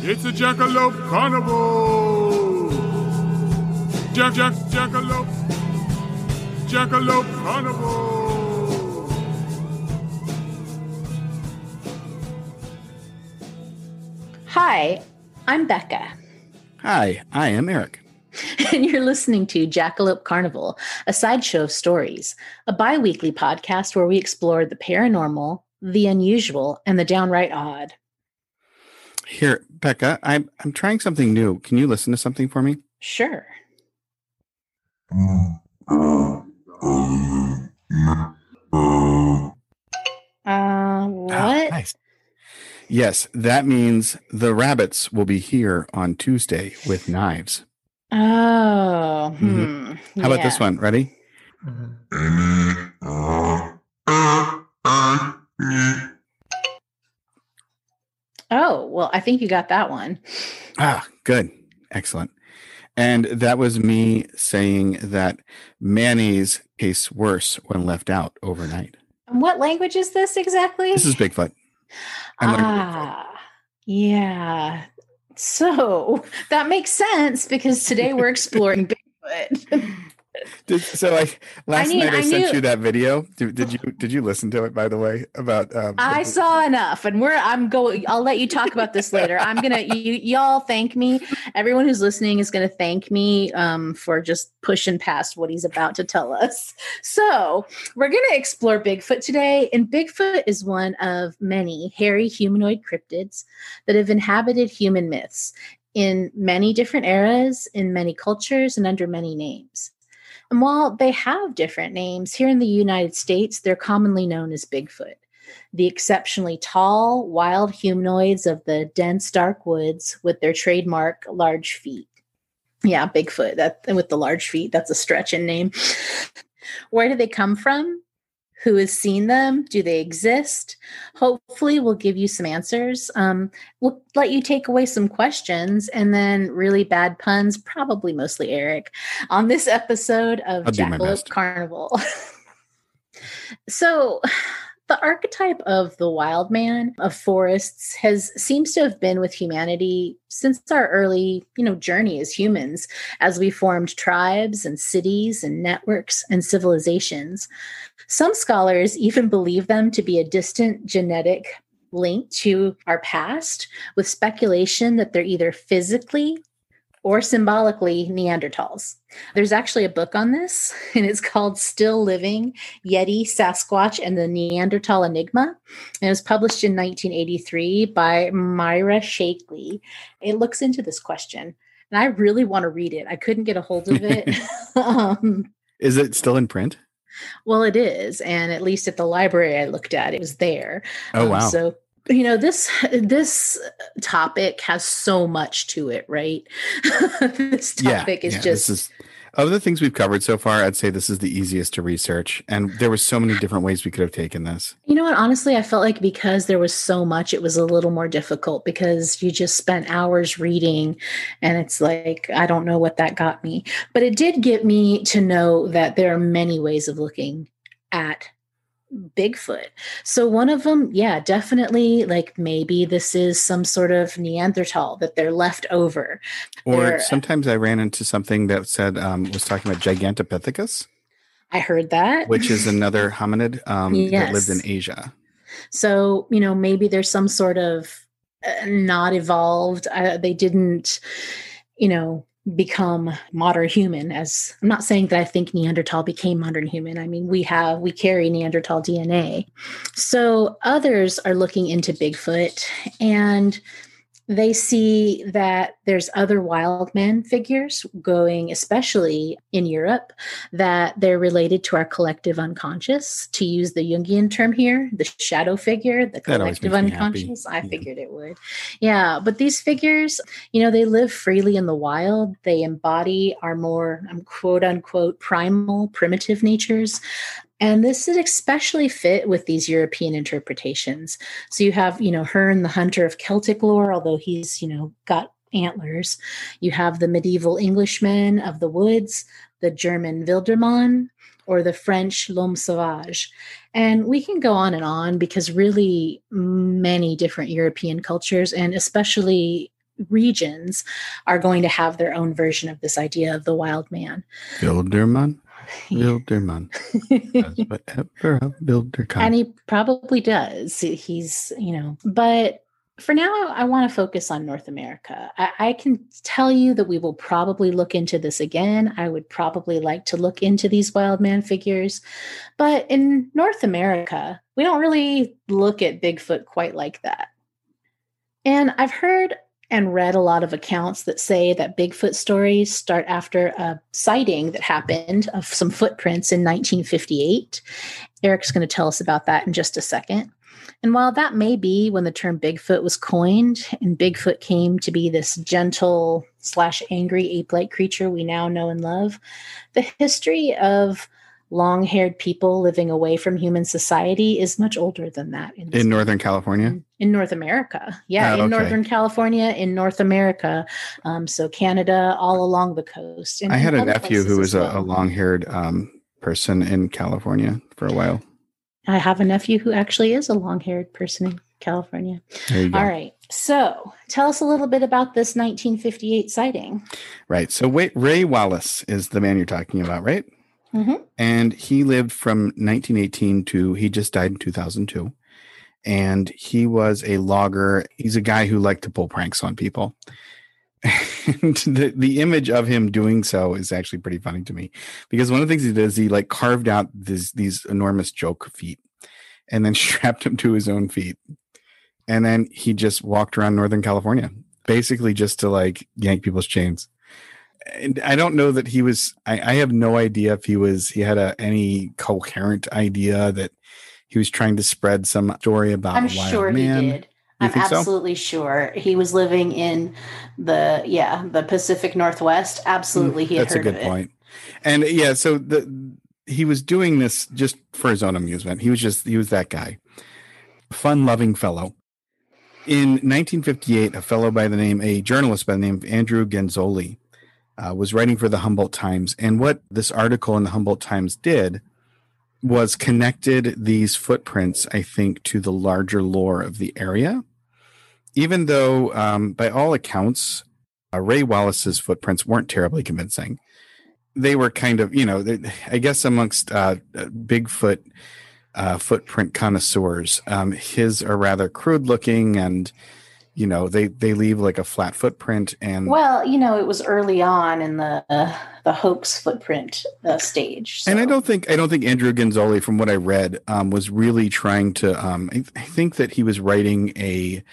It's a Jackalope Carnival! Jack, Jack, Jackalope! Jackalope Carnival! Hi, I'm Becca, Hi, I am Eric. and you're listening to Jackalope Carnival, a sideshow of stories, a bi weekly podcast where we explore the paranormal, the unusual, and the downright odd. Here, Becca, I'm I'm trying something new. Can you listen to something for me? Sure. Uh, Ah, what? nice. Yes, that means the rabbits will be here on Tuesday with knives. Oh, hmm. Mhm. How about this one? Ready? Oh, well, I think you got that one. Ah, good. Excellent. And that was me saying that mayonnaise tastes worse when left out overnight. And What language is this exactly? This is Bigfoot. I'm learning Bigfoot. ah, yeah. So that makes sense because today we're exploring Bigfoot. Did, so like last mean, night I, I sent knew- you that video. Did, did you did you listen to it by the way about um I saw enough, and we're. I'm going. I'll let you talk about this later. I'm gonna. You y'all thank me. Everyone who's listening is gonna thank me um, for just pushing past what he's about to tell us. So we're gonna explore Bigfoot today, and Bigfoot is one of many hairy humanoid cryptids that have inhabited human myths in many different eras, in many cultures, and under many names. And while they have different names, here in the United States, they're commonly known as Bigfoot the exceptionally tall, wild humanoids of the dense, dark woods with their trademark large feet. Yeah, Bigfoot. That with the large feet. That's a stretch in name. Where do they come from? Who has seen them? Do they exist? Hopefully, we'll give you some answers. Um, we'll let you take away some questions and then really bad puns, probably mostly Eric, on this episode of Jackalope. Carnival. so, the archetype of the wild man of forests has seems to have been with humanity since our early you know journey as humans as we formed tribes and cities and networks and civilizations. Some scholars even believe them to be a distant genetic link to our past with speculation that they're either physically or symbolically Neanderthals. There's actually a book on this, and it's called Still Living Yeti, Sasquatch, and the Neanderthal Enigma. And it was published in 1983 by Myra Shackley. It looks into this question, and I really want to read it. I couldn't get a hold of it. um, Is it still in print? well, it is, and at least at the library I looked at, it was there. Oh Um, wow. So you know this this topic has so much to it, right? this topic is yeah, just this is of the things we've covered so far, I'd say this is the easiest to research. And there were so many different ways we could have taken this. You know what? Honestly, I felt like because there was so much, it was a little more difficult because you just spent hours reading, and it's like, I don't know what that got me. But it did get me to know that there are many ways of looking at Bigfoot. So, one of them, yeah, definitely like maybe this is some sort of Neanderthal that they're left over. Or There- sometimes I ran into something that said um, was talking about Gigantopithecus, I heard that. which is another hominid um, that lived in Asia. So, you know, maybe there's some sort of uh, not evolved. Uh, they didn't, you know, become modern human as I'm not saying that I think Neanderthal became modern human. I mean, we have we carry Neanderthal DNA. So, others are looking into Bigfoot and they see that there's other wild man figures going especially in Europe that they're related to our collective unconscious to use the Jungian term here the shadow figure the collective makes me happy. unconscious I Yeah. figured it would yeah but these figures you know they live freely in the wild they embody our more um, quote unquote primal primitive natures and this is especially fit with these European interpretations. So you have, you know, Herne, the hunter of Celtic lore, although he's, you know, got antlers. You have the medieval Englishman of the woods, the German Wildermann, or the French L'Homme Sauvage. And we can go on and on because really many different European cultures and especially regions are going to have their own version of this idea of the wild man. Wilderman. Wilderman. Does whatever a builder can. And he probably does. He's, you know, but for now, I want to focus on North America. I, I, can tell you that we will probably look into this again. I would probably like to look into these wild man figures. But in North America, we don't really look at Bigfoot quite like that. And I've heard and read a lot of accounts that say that Bigfoot stories start after a sighting that happened of some footprints in 1958. Eric's going to tell us about that in just a second. And while that may be when the term Bigfoot was coined and Bigfoot came to be this gentle slash angry ape like creature we now know and love, the history of long haired people living away from human society is much older than that in, in Northern California. In, in North America. Yeah, oh, in okay. Northern California, in North America. Um, so Canada, all along the coast. And I had a nephew who was well. a, a long haired um, person in California for a while. I have a nephew who actually is a long haired person in California. All right. So tell us a little bit about this 1958 sighting. Right. So Ray Wallace is the man you're talking about, right? Mm-hmm. And he lived from 1918 to he just died in 2002. And he was a logger. He's a guy who liked to pull pranks on people. and the, the image of him doing so is actually pretty funny to me because one of the things he did is he like carved out these these enormous joke feet and then strapped them to his own feet and then he just walked around northern california basically just to like yank people's chains and i don't know that he was i, I have no idea if he was he had a, any coherent idea that he was trying to spread some story about the i'm sure man. he did I'm absolutely so? sure he was living in the yeah the Pacific Northwest. Absolutely, mm, he That's a good point. And yeah, so the he was doing this just for his own amusement. He was just he was that guy, fun-loving fellow. In 1958, a fellow by the name, a journalist by the name of Andrew Genzoli, uh, was writing for the Humboldt Times, and what this article in the Humboldt Times did was connected these footprints, I think, to the larger lore of the area even though, um, by all accounts, uh, Ray Wallace's footprints weren't terribly convincing. They were kind of, you know, I guess amongst uh, Bigfoot uh, footprint connoisseurs, um, his are rather crude looking and, you know, they they leave like a flat footprint. And well, you know, it was early on in the uh, the hoax footprint uh, stage. So. And I don't think I don't think Andrew Genzoli, from what I read, um, was really trying to. Um, I, I think that he was writing a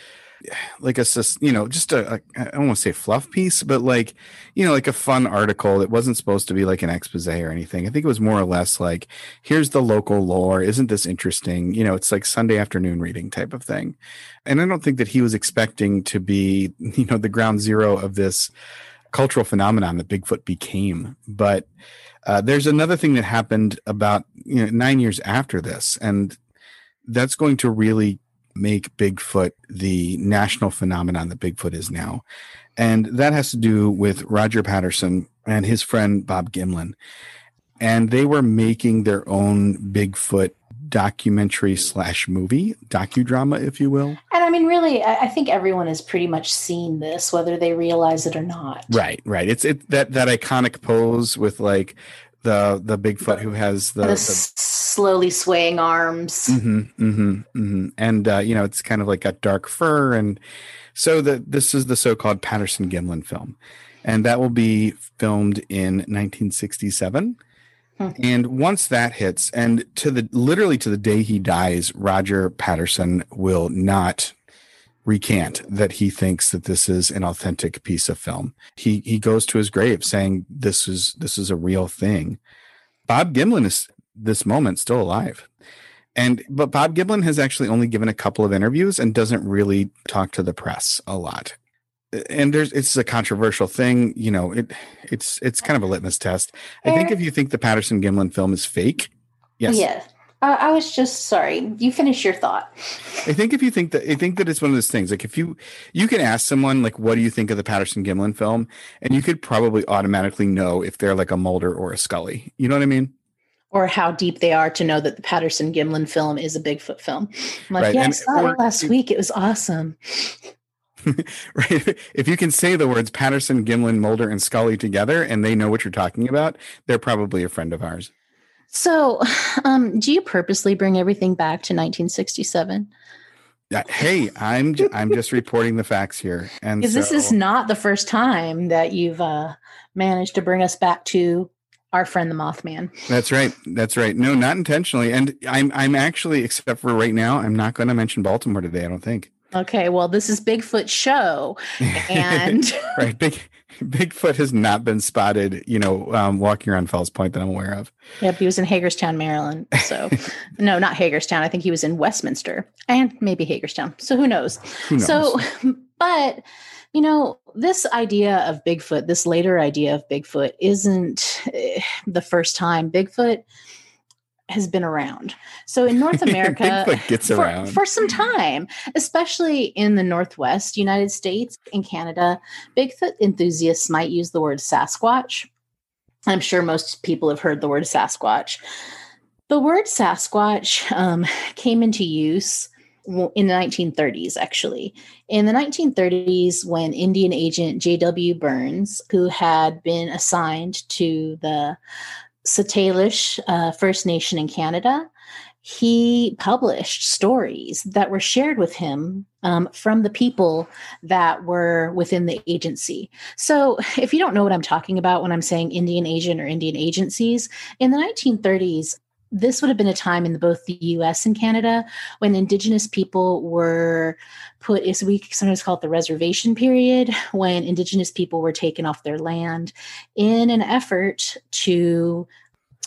like a you know just a, a I don't want to say fluff piece, but like you know like a fun article that wasn't supposed to be like an expose or anything. I think it was more or less like here's the local lore. Isn't this interesting? You know, it's like Sunday afternoon reading type of thing. And I don't think that he was expecting to be you know the ground zero of this cultural phenomenon that Bigfoot became, but. Uh, there's another thing that happened about you know nine years after this, and that's going to really make Bigfoot the national phenomenon that Bigfoot is now. And that has to do with Roger Patterson and his friend Bob Gimlin. And they were making their own Bigfoot documentary slash movie docudrama if you will and i mean really i think everyone has pretty much seen this whether they realize it or not right right it's it that that iconic pose with like the the Bigfoot who has the, the, the slowly swaying arms. Mm-hmm, mm-hmm, mm-hmm. And uh, you know, it's kind of like got dark fur, and so the this is the so-called Patterson Gimlin film, and that will be filmed in 1967. Hmm. And once that hits, and to the literally to the day he dies, Roger Patterson will not recant that he thinks that this is an authentic piece of film. He he goes to his grave saying this is this is a real thing. Bob Gimlin is this moment still alive. And but Bob Gimlin has actually only given a couple of interviews and doesn't really talk to the press a lot. And there's it's a controversial thing, you know, it it's it's kind of a litmus test. I think if you think the Patterson Gimlin film is fake, yes. Yes. Uh, I was just sorry. You finish your thought. I think if you think that I think that it's one of those things. Like if you you can ask someone like, "What do you think of the Patterson Gimlin film?" and you could probably automatically know if they're like a Mulder or a Scully. You know what I mean? Or how deep they are to know that the Patterson Gimlin film is a Bigfoot film. I'm like, Right, yeah, I saw it last week. It was awesome. right? If you can say the words Patterson, Gimlin, Mulder, and Scully together and they know what you're talking about, they're probably a friend of ours. So, um, do you purposely bring everything back to 1967? Yeah, hey, I'm I'm just reporting the facts here, and Because this is not the first time that you've uh, managed to bring us back to our friend the Mothman. That's right. That's right. No, not intentionally. And I'm I'm actually, except for right now, I'm not going to mention Baltimore today. I don't think. Okay, well, this is Bigfoot show, and right, big Bigfoot has not been spotted. You know, um, walking around Fells Point that I'm aware of. yep, he was in Hagerstown, Maryland. So, no, not Hagerstown. I think he was in Westminster and maybe Hagerstown. So who knows? Who knows? So, but you know, this idea of Bigfoot, this later idea of Bigfoot, isn't eh, the first time Bigfoot has been around. So in North America, Bigfoot gets for, around. for some time, especially in the Northwest United States and Canada, Bigfoot enthusiasts might use the word Sasquatch. I'm sure most people have heard the word Sasquatch. The word Sasquatch um, came into use in the 1930s, actually. In the 1930s, when Indian agent J.W. Burns, who had been assigned to the Salish uh, First Nation in Canada, he published stories that were shared with him um, from the people that were within the agency. So, if you don't know what I'm talking about when I'm saying Indian agent or Indian agencies, in the 1930s, this would have been a time in both the US and Canada when Indigenous people were put, is we sometimes call it the reservation period, when Indigenous people were taken off their land in an effort to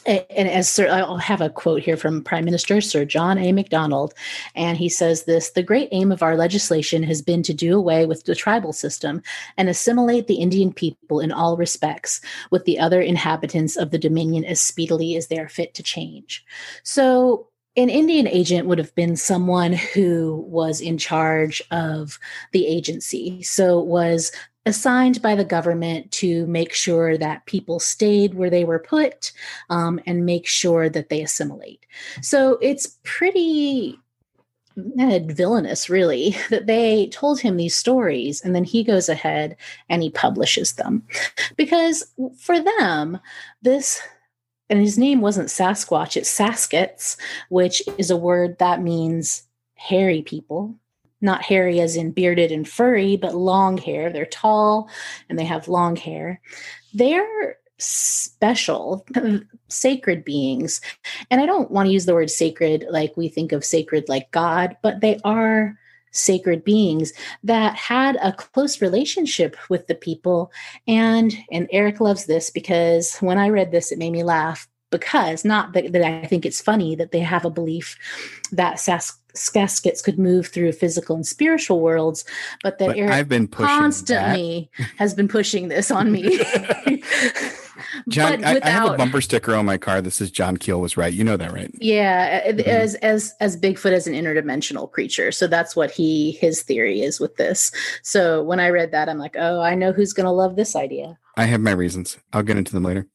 and as Sir, I'll have a quote here from Prime Minister Sir John A. Macdonald, and he says this The great aim of our legislation has been to do away with the tribal system and assimilate the Indian people in all respects with the other inhabitants of the Dominion as speedily as they are fit to change. So, an Indian agent would have been someone who was in charge of the agency. So, was assigned by the government to make sure that people stayed where they were put um, and make sure that they assimilate. So it's pretty villainous, really, that they told him these stories and then he goes ahead and he publishes them. Because for them, this and his name wasn't Sasquatch, it's Saskets, which is a word that means hairy people. Not hairy as in bearded and furry, but long hair. They're tall and they have long hair. They're special, sacred beings. And I don't want to use the word sacred like we think of sacred like God, but they are sacred beings that had a close relationship with the people and and Eric loves this because when I read this it made me laugh because not that, that I think it's funny that they have a belief that Sas- Saskets could move through physical and spiritual worlds, but that But Eric I've been pushing that. constantly has been pushing this on me. John, But I, I have a bumper sticker on my car that says John Keel was right. You know that, right? Yeah, uh, Mhm. as as as Bigfoot as an interdimensional creature. So that's what he his theory is with this. So when I read that, I'm like, oh, I know who's going to love this idea. I have my reasons. I'll get into them later.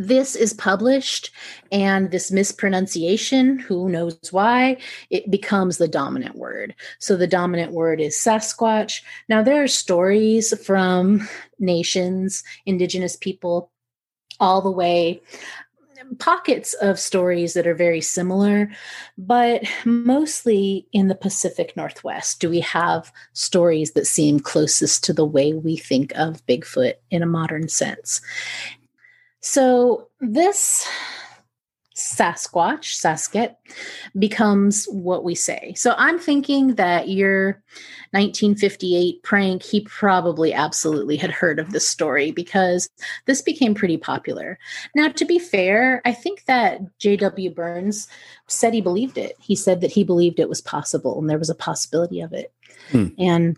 This is published, and this mispronunciation, who knows why, it becomes the dominant word. So the dominant word is Sasquatch. Now, there are stories from nations, indigenous people, all the way pockets of stories that are very similar, but mostly in the Pacific Northwest do we have stories that seem closest to the way we think of Bigfoot in a modern sense. So this Sasquatch, Sasket, becomes what we say. So I'm thinking that your 1958 prank, he probably absolutely had heard of this story because this became pretty popular. Now, to be fair, I think that J.W. Burns said he believed it. He said that he believed it was possible and there was a possibility of it. Hmm. And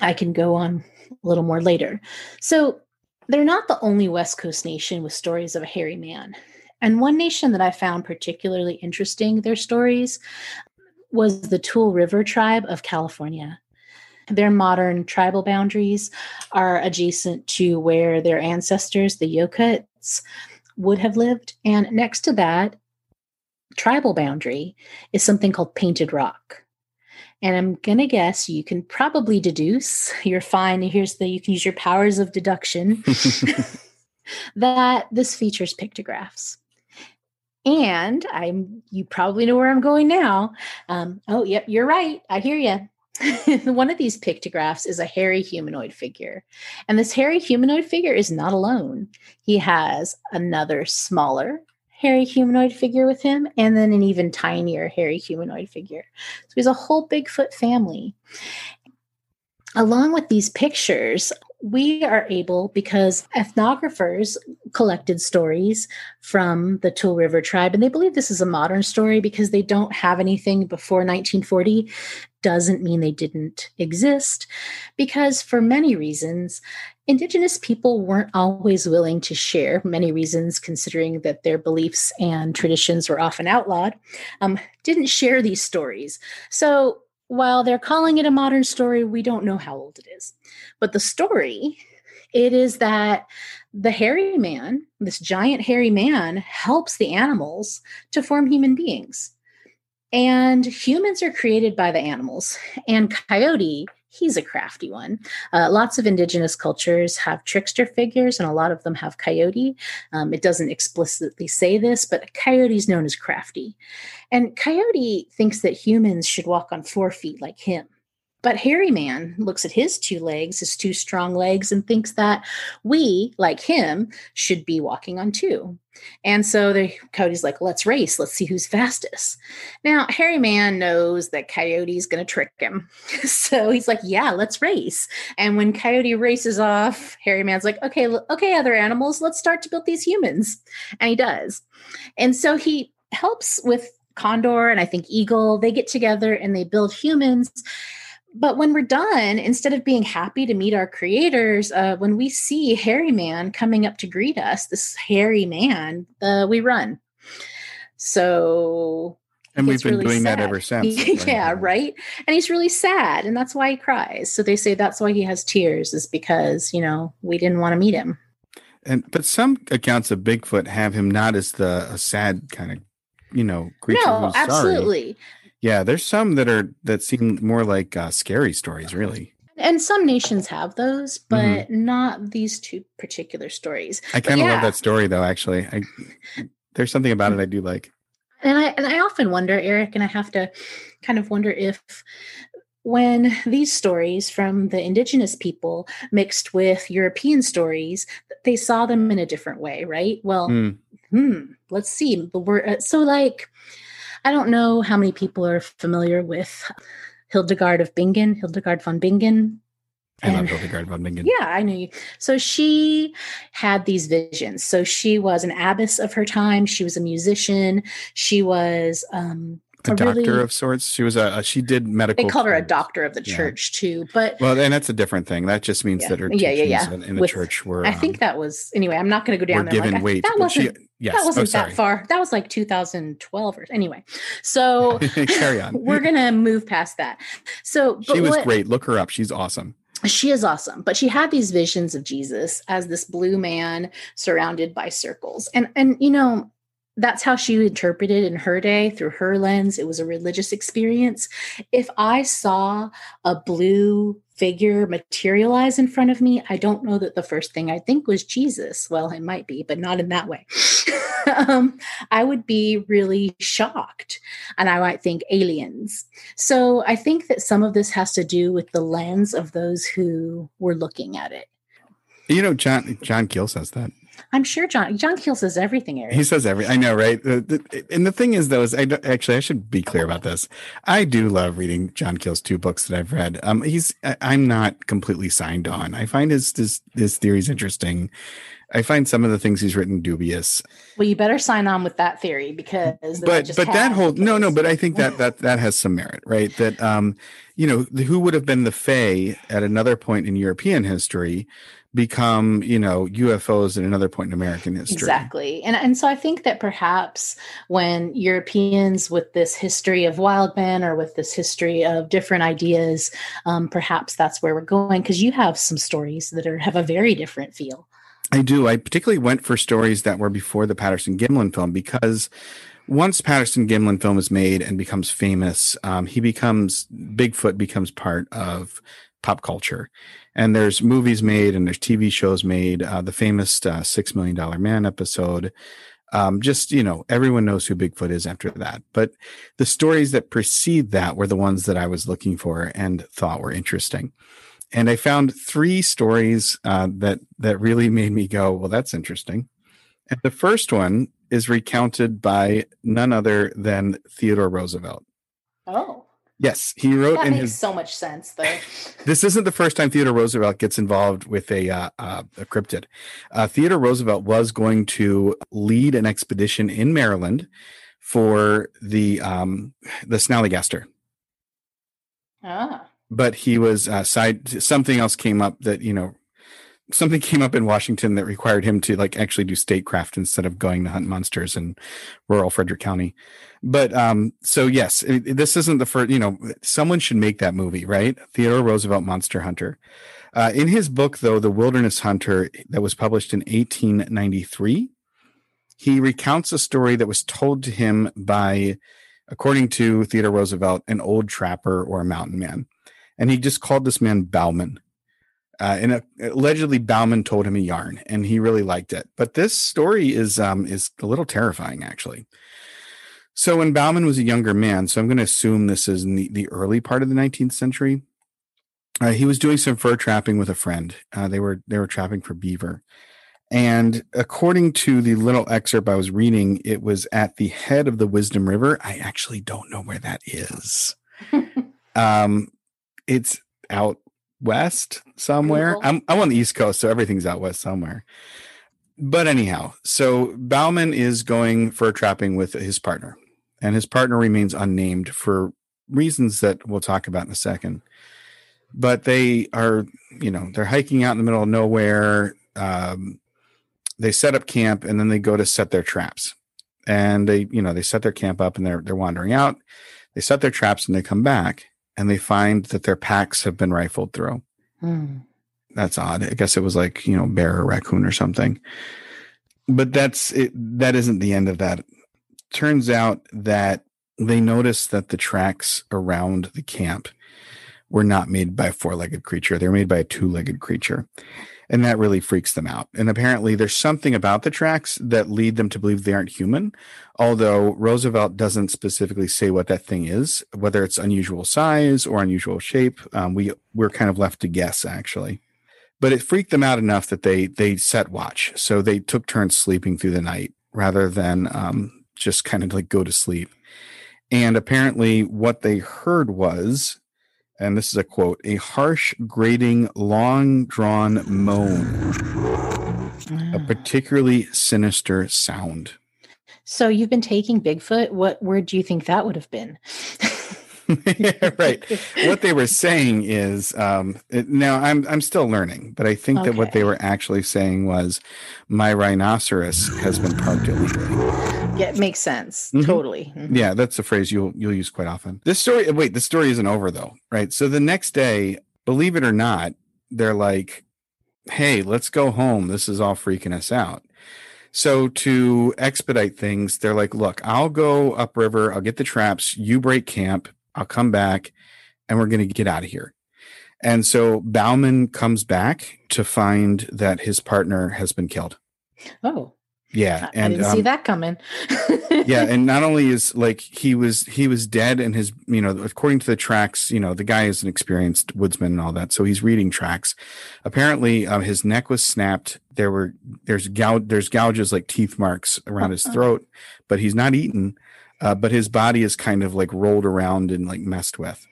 I can go on a little more later. So they're not the only West Coast nation with stories of a hairy man. And one nation that I found particularly interesting, their stories, was the Tule River tribe of California. Their modern tribal boundaries are adjacent to where their ancestors, the Yokuts, would have lived. And next to that tribal boundary is something called painted rock. And I'm going to guess you can probably deduce, you're fine. Here's the, you can use your powers of deduction, that this features pictographs. And I'm, you probably know where I'm going now. Um, oh, yep, you're right. I hear you. One of these pictographs is a hairy humanoid figure. And this hairy humanoid figure is not alone. He has another smaller hairy humanoid figure with him, and then an even tinier hairy humanoid figure. So he's a whole Bigfoot family. Along with these pictures, we are able, because ethnographers collected stories from the Tule River tribe, and they believe this is a modern story because they don't have anything before 1940, doesn't mean they didn't exist, because for many reasons, Indigenous people weren't always willing to share, many reasons considering that their beliefs and traditions were often outlawed, um, didn't share these stories. So while they're calling it a modern story, we don't know how old it is. But the story, it is that the hairy man, this giant hairy man, helps the animals to form human beings. And humans are created by the animals. And Coyote, he's a crafty one. Uh, lots of indigenous cultures have trickster figures, and a lot of them have Coyote. Um, it doesn't explicitly say this, but Coyote is known as crafty. And Coyote thinks that humans should walk on four feet like him. But Hairy Man looks at his two legs, his two strong legs, and thinks that we, like him, should be walking on two. And so the Coyote's like, let's race, let's see who's fastest. Now, Hairy Man knows that Coyote's gonna trick him. so he's like, yeah, let's race. And when Coyote races off, Hairy Man's like, okay, okay, other animals, let's start to build these humans. And he does. And so he helps with Condor and I think Eagle, they get together and they build humans but when we're done, instead of being happy to meet our creators, uh, when we see Hairy Man coming up to greet us, this hairy man, uh, we run. So and we've been really doing sad. that ever since. yeah, right. And he's really sad, and that's why he cries. So they say that's why he has tears, is because you know we didn't want to meet him. And but some accounts of Bigfoot have him not as the a sad kind of you know creature. No, absolutely. Sorry. Yeah, there's some that are that seem more like uh, scary stories, really. And some nations have those, but mm-hmm. not these two particular stories. I kind of yeah. love that story, though. Actually, I, there's something about it I do like. And I and I often wonder, Eric, and I have to kind of wonder if when these stories from the indigenous people mixed with European stories, they saw them in a different way, right? Well, mm. hmm, let's see. Uh, so like I don't know how many people are familiar with Hildegard of Bingen, Hildegard von Bingen. I and, love Hildegard von Bingen. Yeah, I knew you. So she had these visions. So she was an abbess of her time. She was a musician. She was um, a, doctor really, of sorts. She was a, a, she did medical. They called her a doctor of the yeah. church too, but well, and that's a different thing. That just means yeah. that her yeah, yeah, yeah. In, in the church were. I think um, that was anyway. I'm not going to go down there. Given like, weight, that wasn't. She, yes. That wasn't oh, that far. That was like 2012 or anyway. So carry on. we're gonna move past that. So she was what, great. Look her up. She's awesome she is awesome but she had these visions of jesus as this blue man surrounded by circles and and you know that's how she interpreted in her day through her lens. It was a religious experience. If I saw a blue figure materialize in front of me, I don't know that the first thing I think was Jesus. Well, it might be, but not in that way. um, I would be really shocked and I might think aliens. So I think that some of this has to do with the lens of those who were looking at it. You know, John John Keel says that. I'm sure John John Keel says everything. Eric. He says every. I know, right? and the thing is, though, is I actually I should be clear about this. I do love reading John Keel's two books that I've read. Um, he's I'm not completely signed on. I find his his his theories interesting. I find some of the things he's written dubious. Well, you better sign on with that theory because but but that whole no no but I think that that that has some merit, right? That um, you know, who would have been the Fae at another point in European history become you know ufos at another point in american history. Exactly. And and so i think that perhaps when europeans with this history of wild men or with this history of different ideas um, perhaps that's where we're going because you have some stories that are have a very different feel. I do. I particularly went for stories that were before the patterson gimlin film because once Patterson Gimlin film is made and becomes famous, um, he becomes Bigfoot becomes part of pop culture. And there's movies made and there's TV shows made. Uh, the famous uh, Six Million Dollar Man episode. Um, just you know, everyone knows who Bigfoot is after that. But the stories that precede that were the ones that I was looking for and thought were interesting. And I found three stories uh, that that really made me go, "Well, that's interesting." And the first one is recounted by none other than Theodore Roosevelt. Oh. Yes, he wrote that in makes his. so much sense, though. This isn't the first time Theodore Roosevelt gets involved with a, uh, uh, a cryptid. Uh, Theodore Roosevelt was going to lead an expedition in Maryland for the um, the Snallygaster, ah. but he was uh, side. Something else came up that you know something came up in Washington that required him to like actually do statecraft instead of going to hunt monsters in rural Frederick County. But um, so yes, it, this isn't the first. You know, someone should make that movie, right? Theodore Roosevelt, Monster Hunter. Uh, in his book, though, The Wilderness Hunter, that was published in 1893, he recounts a story that was told to him by, according to Theodore Roosevelt, an old trapper or a mountain man, and he just called this man Bauman. Uh, and uh, allegedly Bauman told him a yarn, and he really liked it. But this story is um, is a little terrifying, actually. So when Bauman was a younger man, so I'm going to assume this is in the, the early part of the 19th century. Uh, he was doing some fur trapping with a friend. Uh, they were they were trapping for beaver, and according to the little excerpt I was reading, it was at the head of the Wisdom River. I actually don't know where that is. um, it's out west somewhere. I'm I'm on the East Coast, so everything's out west somewhere. But anyhow, so Bauman is going fur trapping with his partner, and his partner remains unnamed for reasons that we'll talk about in a second. But they are, you know, they're hiking out in the middle of nowhere. Um, they set up camp and then they go to set their traps. And they, you know, they set their camp up and they're they're wandering out. They set their traps and they come back and they find that their packs have been rifled through. Hmm. That's odd. I guess it was like, you know, bear or raccoon or something. But that's it. That isn't the end of that. Turns out that they noticed that the tracks around the camp were not made by a four legged creature. They're made by a two legged creature. And that really freaks them out. And apparently, there's something about the tracks that lead them to believe they aren't human. Although Roosevelt doesn't specifically say what that thing is, whether it's unusual size or unusual shape. Um, we we're kind of left to guess, actually but it freaked them out enough that they they set watch. So they took turns sleeping through the night rather than um, just kind of like go to sleep. And apparently, what they heard was, and this is a quote, a harsh, grating, long drawn moan, a Ah. particularly sinister sound. So you've been taking Bigfoot. What word do you think that would have been? right. What they were saying is um, it, now I'm I'm still learning, but I think that what they were actually saying was my rhinoceros has been parked illegally. Yeah, it makes sense. Mhm. Totally. Mhm. Yeah, that's a phrase you'll you'll use quite often. This story wait, the story isn't over though, right? So the next day, believe it or not, they're like, "Hey, let's go home. This is all freaking us out." So to expedite things, they're like, "Look, I'll go upriver. I'll get the traps. You break camp. I'll come back, and we're going to get out of here." And so Bauman comes back to find that his partner has been killed. Oh, Yeah, I, I didn't see um, that coming. yeah and not only is like he was he was dead and his you know according to the tracks you know the guy is an experienced woodsman and all that so he's reading tracks apparently um, his neck was snapped there were there's gouge there's gouges like teeth marks around his Uh-uh. throat but he's not eaten uh, but his body is kind of like rolled around and like messed with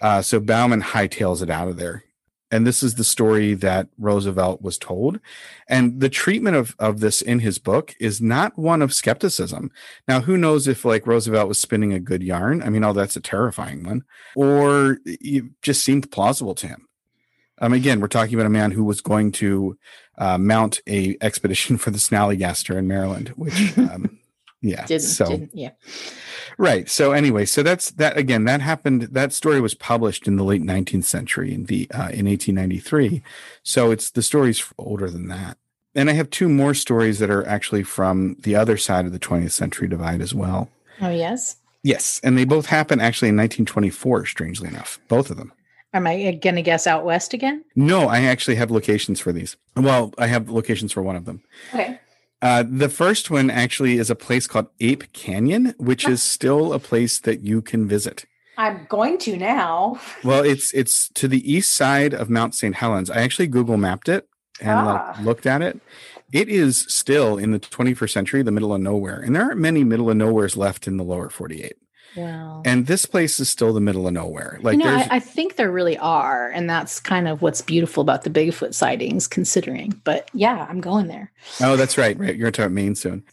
uh, so bauman hightails it out of there and this is the story that roosevelt was told and the treatment of, of this in his book is not one of skepticism now, who knows if like Roosevelt was spinning a good yarn? I mean, oh, that's a terrifying one, or it just seemed plausible to him. Um, again, we're talking about a man who was going to uh, mount a expedition for the Snallygaster in Maryland, which, um, yeah, didn't, so didn't yeah. Right. So anyway, so that's that again. That happened. That story was published in the late 19th century in the uh, in 1893. So it's the story's older than that. and I have two more stories that are actually from the other side of the 20th century divide as well. Oh yes. Yes, and they both happen actually in 1924. Strangely enough, both of them. Am I gonna guess out west again? No, I actually have locations for these. Well, I have locations for one of them. Okay. Uh, the first one actually is a place called Ape Canyon, which is still a place that you can visit. I'm going to now. Well, it's it's to the east side of Mount St. Helens. I actually Google mapped it and Ah. like, looked at it. It is still in the 21st century, the middle of nowhere, and there aren't many middle of nowheres left in the lower 48. Wow. And this place is still the middle of nowhere. Like you know, I, I think there really are, and that's kind of what's beautiful about the Bigfoot sightings, considering. But yeah, I'm going there. Oh, that's right. Right. You're going to talk about Maine soon.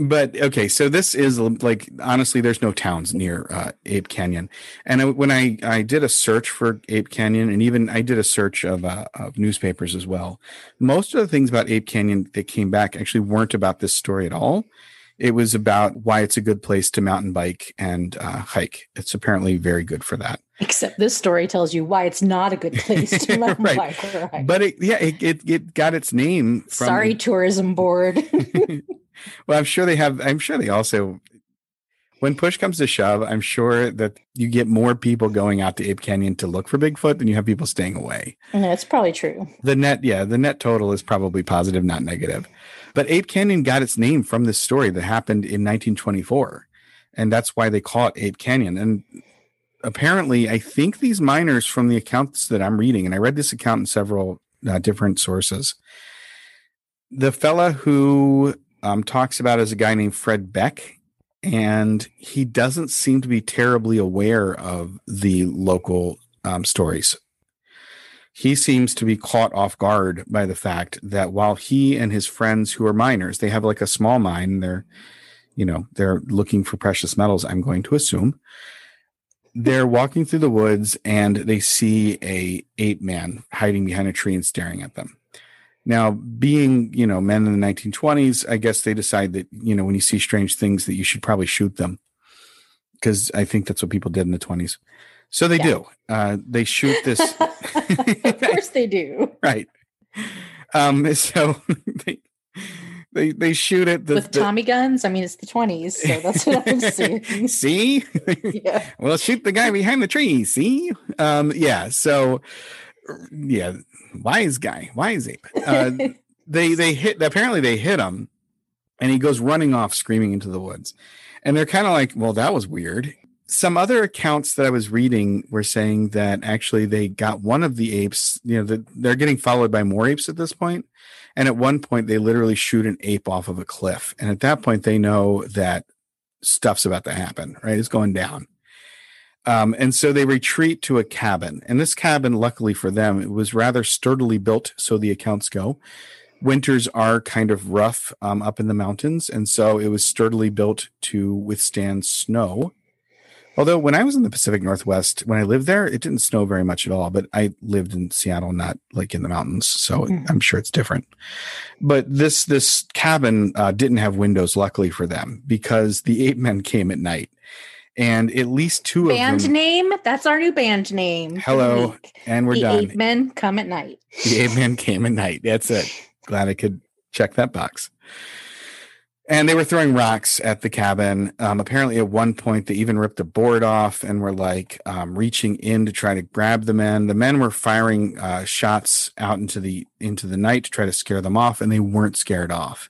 But okay, so this is like honestly, there's no towns near uh, Ape Canyon, and I, when I I did a search for Ape Canyon, and even I did a search of uh, of newspapers as well. Most of the things about Ape Canyon that came back actually weren't about this story at all. It was about why it's a good place to mountain bike and uh, hike. It's apparently very good for that. Except this story tells you why it's not a good place to mountain Right. bike or hike. But it, yeah, it, it it got its name from Sorry, tourism board. well, I'm sure they have. I'm sure they also, when push comes to shove, I'm sure that you get more people going out to Ape Canyon to look for Bigfoot than you have people staying away. yeah, it's probably true. The net, yeah, the net total is probably positive, not negative. But Ape Canyon got its name from this story that happened in 1924, and that's why they call it Ape Canyon. And apparently, I think these miners, from the accounts that I'm reading, and I read this account in several uh, different sources, the fella who um, talks about is a guy named Fred Beck, and he doesn't seem to be terribly aware of the local um, stories. He seems to be caught off guard by the fact that while he and his friends who are miners, they have like a small mine, they're, you know, they're looking for precious metals, I'm going to assume. They're walking through the woods and they see a ape man hiding behind a tree and staring at them. Now, being, you know, men in the 1920s, I guess they decide that, you know, when you see strange things that you should probably shoot them. Because I think that's what people did in the 20s. So they Yeah. do. Uh, they shoot this. of course they do. right. Um, so they, they, they shoot it. The, With the- Tommy guns, I mean, it's the 20s, so that's what I'm saying. see? yeah. well, shoot the guy behind the tree. See? Um, yeah. So, yeah, wise guy, wise ape. Uh, they they hit. Apparently, they hit him, and he goes running off, screaming into the woods. And they're kind of like, "Well, that was weird." Some other accounts that I was reading were saying that actually they got one of the apes. You know, that they're getting followed by more apes at this point, and at one point they literally shoot an ape off of a cliff, and at that point they know that stuff's about to happen. Right, it's going down. Um, and so they retreat to a cabin. And this cabin, luckily for them, it was rather sturdily built, so the accounts go. Winters are kind of rough um, up in the mountains, and so it was sturdily built to withstand snow. Although when I was in the Pacific Northwest, when I lived there, it didn't snow very much at all. But I lived in Seattle, not like in the mountains, so Mhm. I'm sure it's different. But this this cabin uh, didn't have windows, luckily for them, because the ape men came at night, and at least two Band of them. Band name? That's our new band name. Hello, and we're done. the done. Ape Men come at night. The ape men came at night. That's it. Glad I could check that box. And they were throwing rocks at the cabin. Um, apparently, at one point, they even ripped a board off and were like um, reaching in to try to grab the men. The men were firing uh, shots out into the into the night to try to scare them off, and they weren't scared off.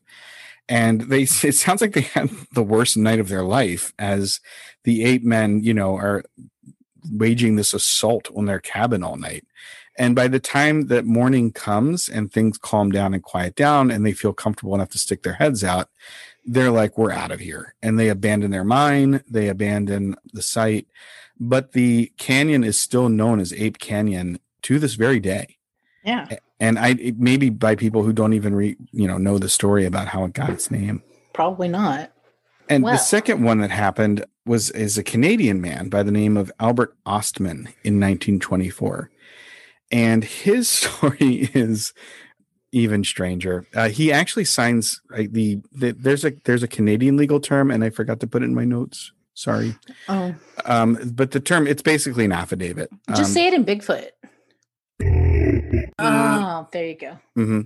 And they it sounds like they had the worst night of their life as the ape men, you know, are waging this assault on their cabin all night. And by the time that morning comes and things calm down and quiet down and they feel comfortable enough to stick their heads out, they're like, we're out of here. And they abandon their mine, they abandon the site. But the canyon is still known as Ape Canyon to this very day. Yeah. And I maybe by people who don't even re, you know know the story about how it got its name. Probably not. And Well- the second one that happened was is a Canadian man by the name of Albert Ostman in 1924. And his story is even stranger. Uh, he actually signs like the, the there's a there's a Canadian legal term and I forgot to put it in my notes. Sorry. Oh, Um, but the term it's basically an affidavit. just Um, say it in Bigfoot. Oh, there you go. hmm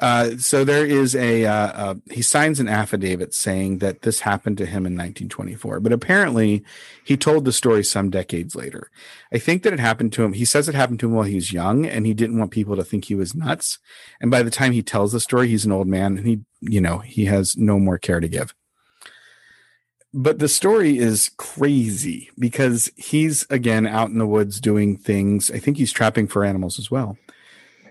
Uh, so there is a uh, uh, he signs an affidavit saying that this happened to him in 1924, but apparently he told the story some decades later. I think that it happened to him. He says it happened to him while he was young, and he didn't want people to think he was nuts. And by the time he tells the story, he's an old man, and he you know he has no more care to give. But the story is crazy because he's again out in the woods doing things. I think he's trapping for animals as well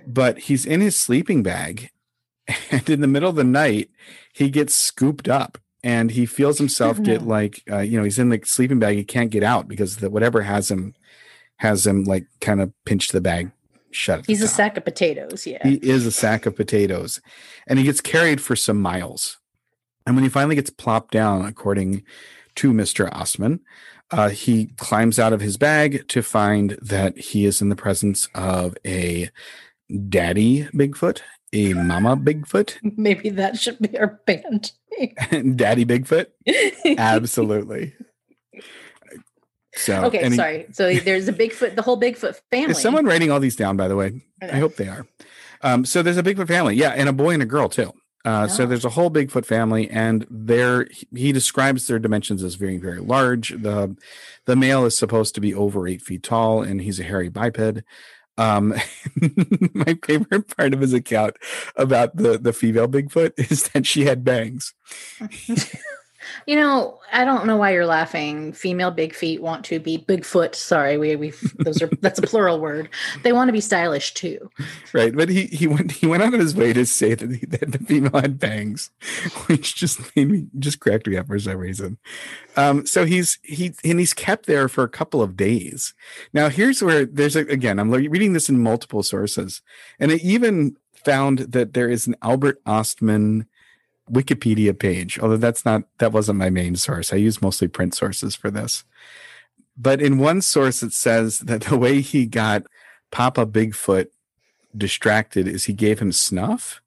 but he's in his sleeping bag and in the middle of the night he gets scooped up and he feels himself get like uh, you know he's in the sleeping bag he can't get out because the, whatever has him has him like kind of pinched the bag shut He's a sack of potatoes. Yeah. he is a sack of potatoes and he gets carried for some miles and when he finally gets plopped down according to mr Ostman uh, he climbs out of his bag to find that he is in the presence of a daddy bigfoot a mama bigfoot Maybe that should be our band. name. daddy bigfoot absolutely so okay, he- sorry. So there's a Bigfoot, the whole Bigfoot family. is someone writing all these down by the way I hope they are. Um, so there's a Bigfoot family, yeah, and a boy and a girl too. Uh, So Oh. there's a whole Bigfoot family, and there he describes their dimensions as very, very large. the The male is supposed to be over eight feet tall, and he's a hairy biped. Um, my favorite part of his account about the the female Bigfoot is that she had bangs. You know, I don't know why you're laughing. Female big feet want to be Bigfoot. Sorry, we we those are that's a plural word. They want to be stylish too. right? But he he went he went out of his way to say that, he, that the female had bangs, which just made me just cracked me up for some reason. Um, so he's he and he's kept there for a couple of days. Now here's where there's a, again I'm reading this in multiple sources, and I even found that there is an Albert Ostman Wikipedia page, although that's not that wasn't my main source. I use mostly print sources for this. But in one source, it says that the way he got Papa Bigfoot distracted is he gave him snuff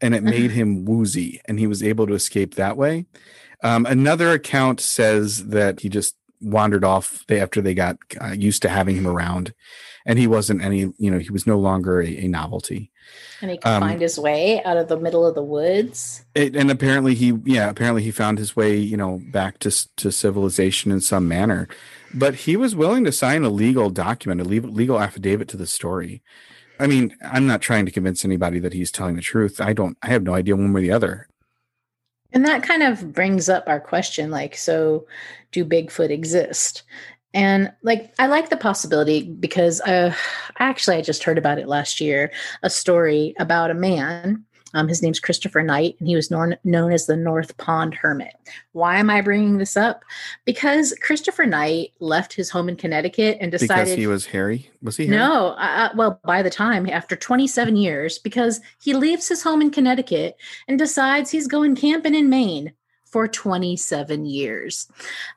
and it made him woozy and he was able to escape that way. Um, another account says that he just wandered off after they got uh, used to having him around and he wasn't any, you know, he was no longer a, a novelty. And he could Um, find his way out of the middle of the woods. It, and apparently he, yeah, apparently he found his way, you know, back to to civilization in some manner. But he was willing to sign a legal document, a legal, legal affidavit to the story. I mean, I'm not trying to convince anybody that he's telling the truth. I don't. I have no idea one way or the other. And that kind of brings up our question like, so do Bigfoot exist? And like, I like the possibility because uh, actually, I just heard about it last year a story about a man. Um, his name's Christopher Knight, and he was known, known as the North Pond Hermit. Why am I bringing this up? Because Christopher Knight left his home in Connecticut and Because decided he was hairy. Was he? Hairy? no, uh, well, by the time after 27 years, because he leaves his home in Connecticut and decides he's going camping in Maine for 27 years.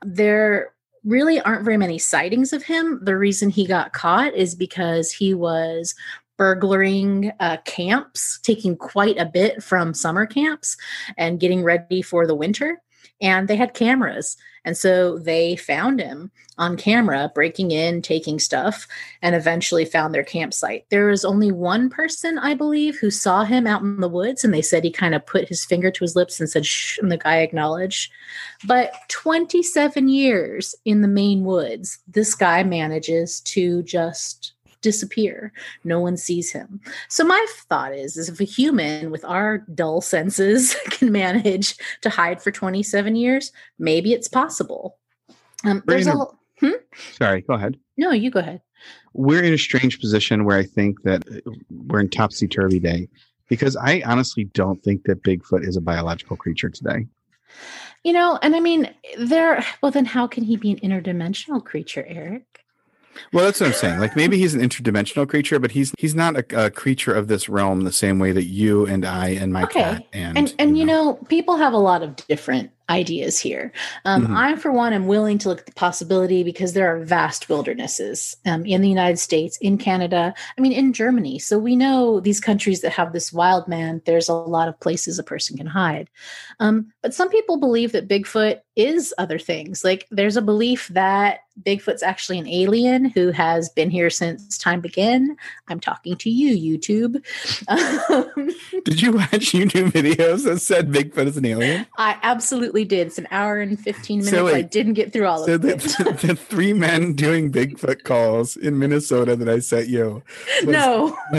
There really aren't very many sightings of him. The reason he got caught is because he was burglaring uh, camps, taking quite a bit from summer camps and getting ready for the winter. And they had cameras. And so they found him on camera, breaking in, taking stuff, and eventually found their campsite. There was only one person, I believe, who saw him out in the woods, and they said he kind of put his finger to his lips and said, shh, and the guy acknowledged. But 27 years in the Maine woods, this guy manages to just disappear. No one sees him. So my thought is, is if a human with our dull senses can manage to hide for 27 years, maybe it's possible. Um, there's a l- Sorry. Go ahead. no, you go ahead. We're in a strange position where I think that uh, we're in topsy turvy day because I honestly don't think that Bigfoot is a biological creature today. You know, and I mean, there. Well, then how can he be an interdimensional creature, Eric? Well, that's what I'm saying. Like maybe he's an interdimensional creature, but he's he's not a, a creature of this realm the same way that you and I and my Okay. cat and And and you know, people have a lot of different ideas here. Um, Mhm. I, for one, am willing to look at the possibility because there are vast wildernesses um, in the United States, in Canada, I mean, in Germany. So we know these countries that have this wild man, there's a lot of places a person can hide. Um, but some people believe that Bigfoot is other things. Like there's a belief that Bigfoot's actually an alien who has been here since time began. I'm talking to you, YouTube. Um, Did you watch YouTube videos that said Bigfoot is an alien? I absolutely did. It's an hour and 15 minutes. So I didn't get through all So of the, it. the three men doing Bigfoot calls in Minnesota that I sent you. no.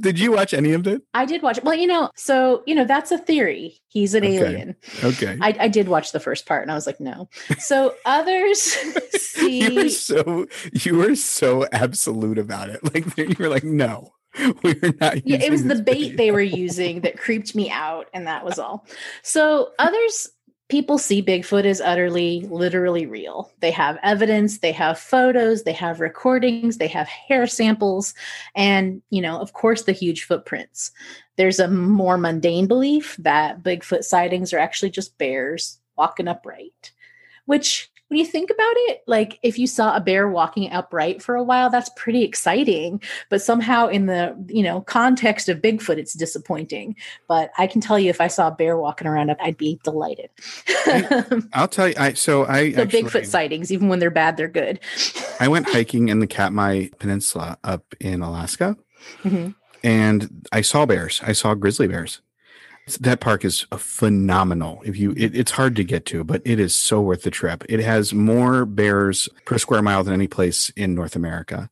Did you watch any of it? I did watch it. Well, you know, so, you know, that's a theory. He's an Okay. alien. Okay. I, I did watch the first part and I was like, no. So others you were see. so you were so absolute about it. Like you were like, no, we're not. Yeah, it was the bait video." they were using that creeped me out, and that was all. So others people see Bigfoot as utterly, literally real. They have evidence, they have photos, they have recordings, they have hair samples, and you know, of course, the huge footprints. There's a more mundane belief that Bigfoot sightings are actually just bears walking upright, which when you think about it, like if you saw a bear walking upright for a while, that's pretty exciting. But somehow, in the you know context of Bigfoot, it's disappointing. But I can tell you, if I saw a bear walking around, I'd be delighted. I'll tell you. I so I actually, Bigfoot sightings, even when they're bad, they're good. I went hiking in the Katmai Peninsula up in Alaska, Mhm. and I saw bears. I saw grizzly bears. That park is a phenomenal. If you, it, it's hard to get to, but it is so worth the trip. It has more bears per square mile than any place in North America.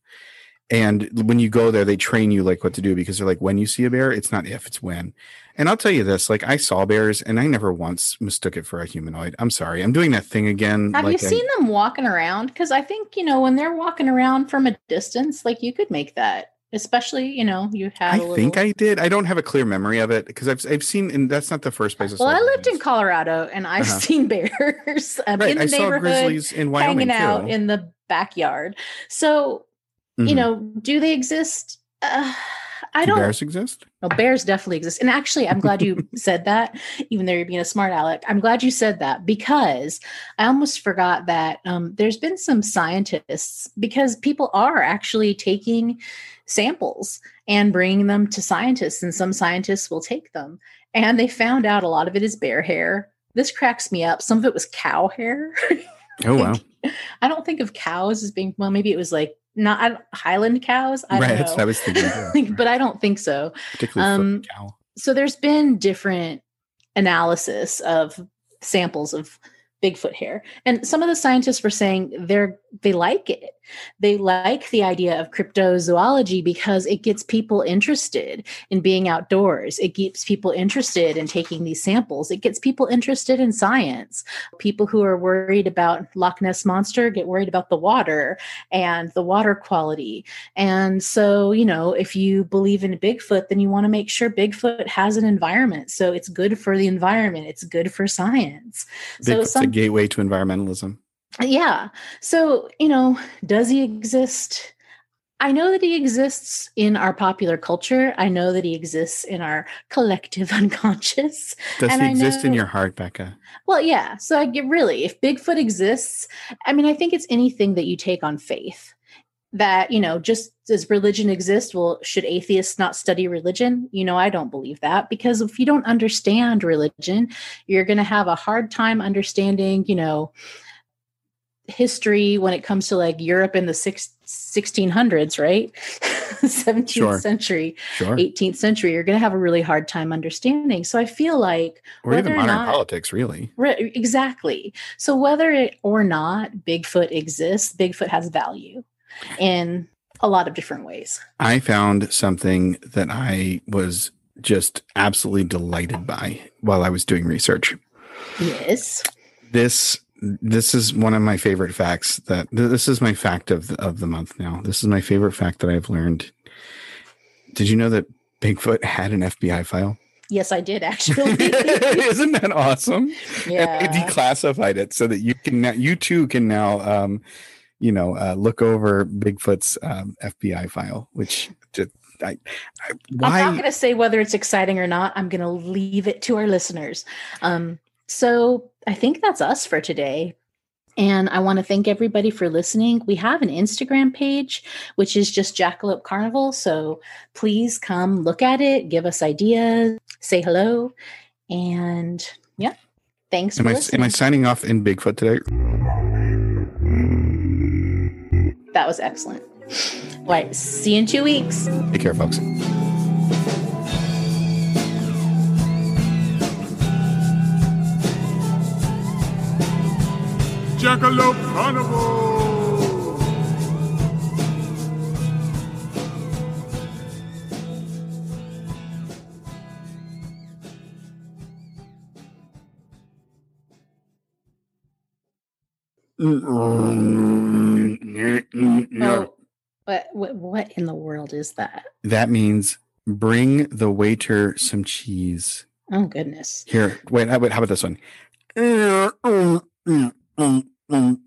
And when you go there, they train you like what to do because they're like, when you see a bear, it's not if, it's when. And I'll tell you this: like I saw bears, and I never once mistook it for a humanoid. I'm sorry, I'm doing that thing again. Have like you I- seen them walking around? Because I think you know when they're walking around from a distance, like you could make that. Especially, you know, you had. I a little... think I did. I don't have a clear memory of it because I've I've seen, and that's not the first place. I saw Well, I lived in. Colorado, and I've Uh-huh. seen bears um, Right, in the I saw neighborhood, grizzlies in Wyoming hanging out too. in the backyard. So, you Mhm. know, do they exist? Uh, I Do don't. bears exist? No, bears definitely exist. And actually, I'm glad you said that, even though you're being a smart aleck. I'm glad you said that because I almost forgot that um, there's been some scientists, because people are actually taking samples and bringing them to scientists, and some scientists will take them. And they found out a lot of it is bear hair. This cracks me up. Some of it was cow hair. Oh wow! I don't think of cows as being, well, maybe it was like not I Highland cows. I right, don't that's what I was thinking. but I don't think so Particularly um, cow. so there's been different analysis of samples of Bigfoot hair. And some of the scientists were saying they're they like it. They like the idea of cryptozoology because it gets people interested in being outdoors. It keeps people interested in taking these samples. It gets people interested in science. People who are worried about Loch Ness monster get worried about the water and the water quality. And so, you know, if you believe in Bigfoot, then you want to make sure Bigfoot has an environment. So it's good for the environment. It's good for science. So Bigfoot's a gateway to environmentalism. Yeah. So, you know, does he exist? I know that he exists in our popular culture. I know that he exists in our collective unconscious. Does And he I exist in your heart, Becca? Well, yeah. So I get really, if Bigfoot exists, I mean, I think it's anything that you take on faith. That, you know, just does religion exist? well, should atheists not study religion? You know, I don't believe that because if you don't understand religion, you're going to have a hard time understanding, you know, history when it comes to like Europe in the six, 1600s, right? 17th Sure. century, Sure. 18th century, you're going to have a really hard time understanding. So I feel like or even whether or modern not- politics, really. Re- exactly. So whether it or not Bigfoot exists, Bigfoot has value in a lot of different ways. I found something that I was just absolutely delighted by while I was doing research. Yes. This this is one of my favorite facts that this is my fact of the, of the month now. This is my favorite fact that I've learned. Did you know that Bigfoot had an FBI file? Yes, I did actually. Isn't that awesome? And they yeah. declassified it so that you can now, you too can now, um, you know, uh, look over Bigfoot's um, FBI file, which just, I, I, I'm not going to say whether it's exciting or not. I'm going to leave it to our listeners. Um, So I think that's us for today. And I want to thank everybody for listening. We have an Instagram page, which is just Jackalope Carnival. So please come look at it, give us ideas, say hello. And yeah, thanks Am for I listening. am I signing off in Bigfoot today? that was excellent. All right, see you in two weeks. Take care, folks. Jackalope Carnival. Oh, what, what what in the world is that? That means bring the waiter some cheese. Oh goodness. Here, wait, how about, how about this one? Mm, mm, mm, and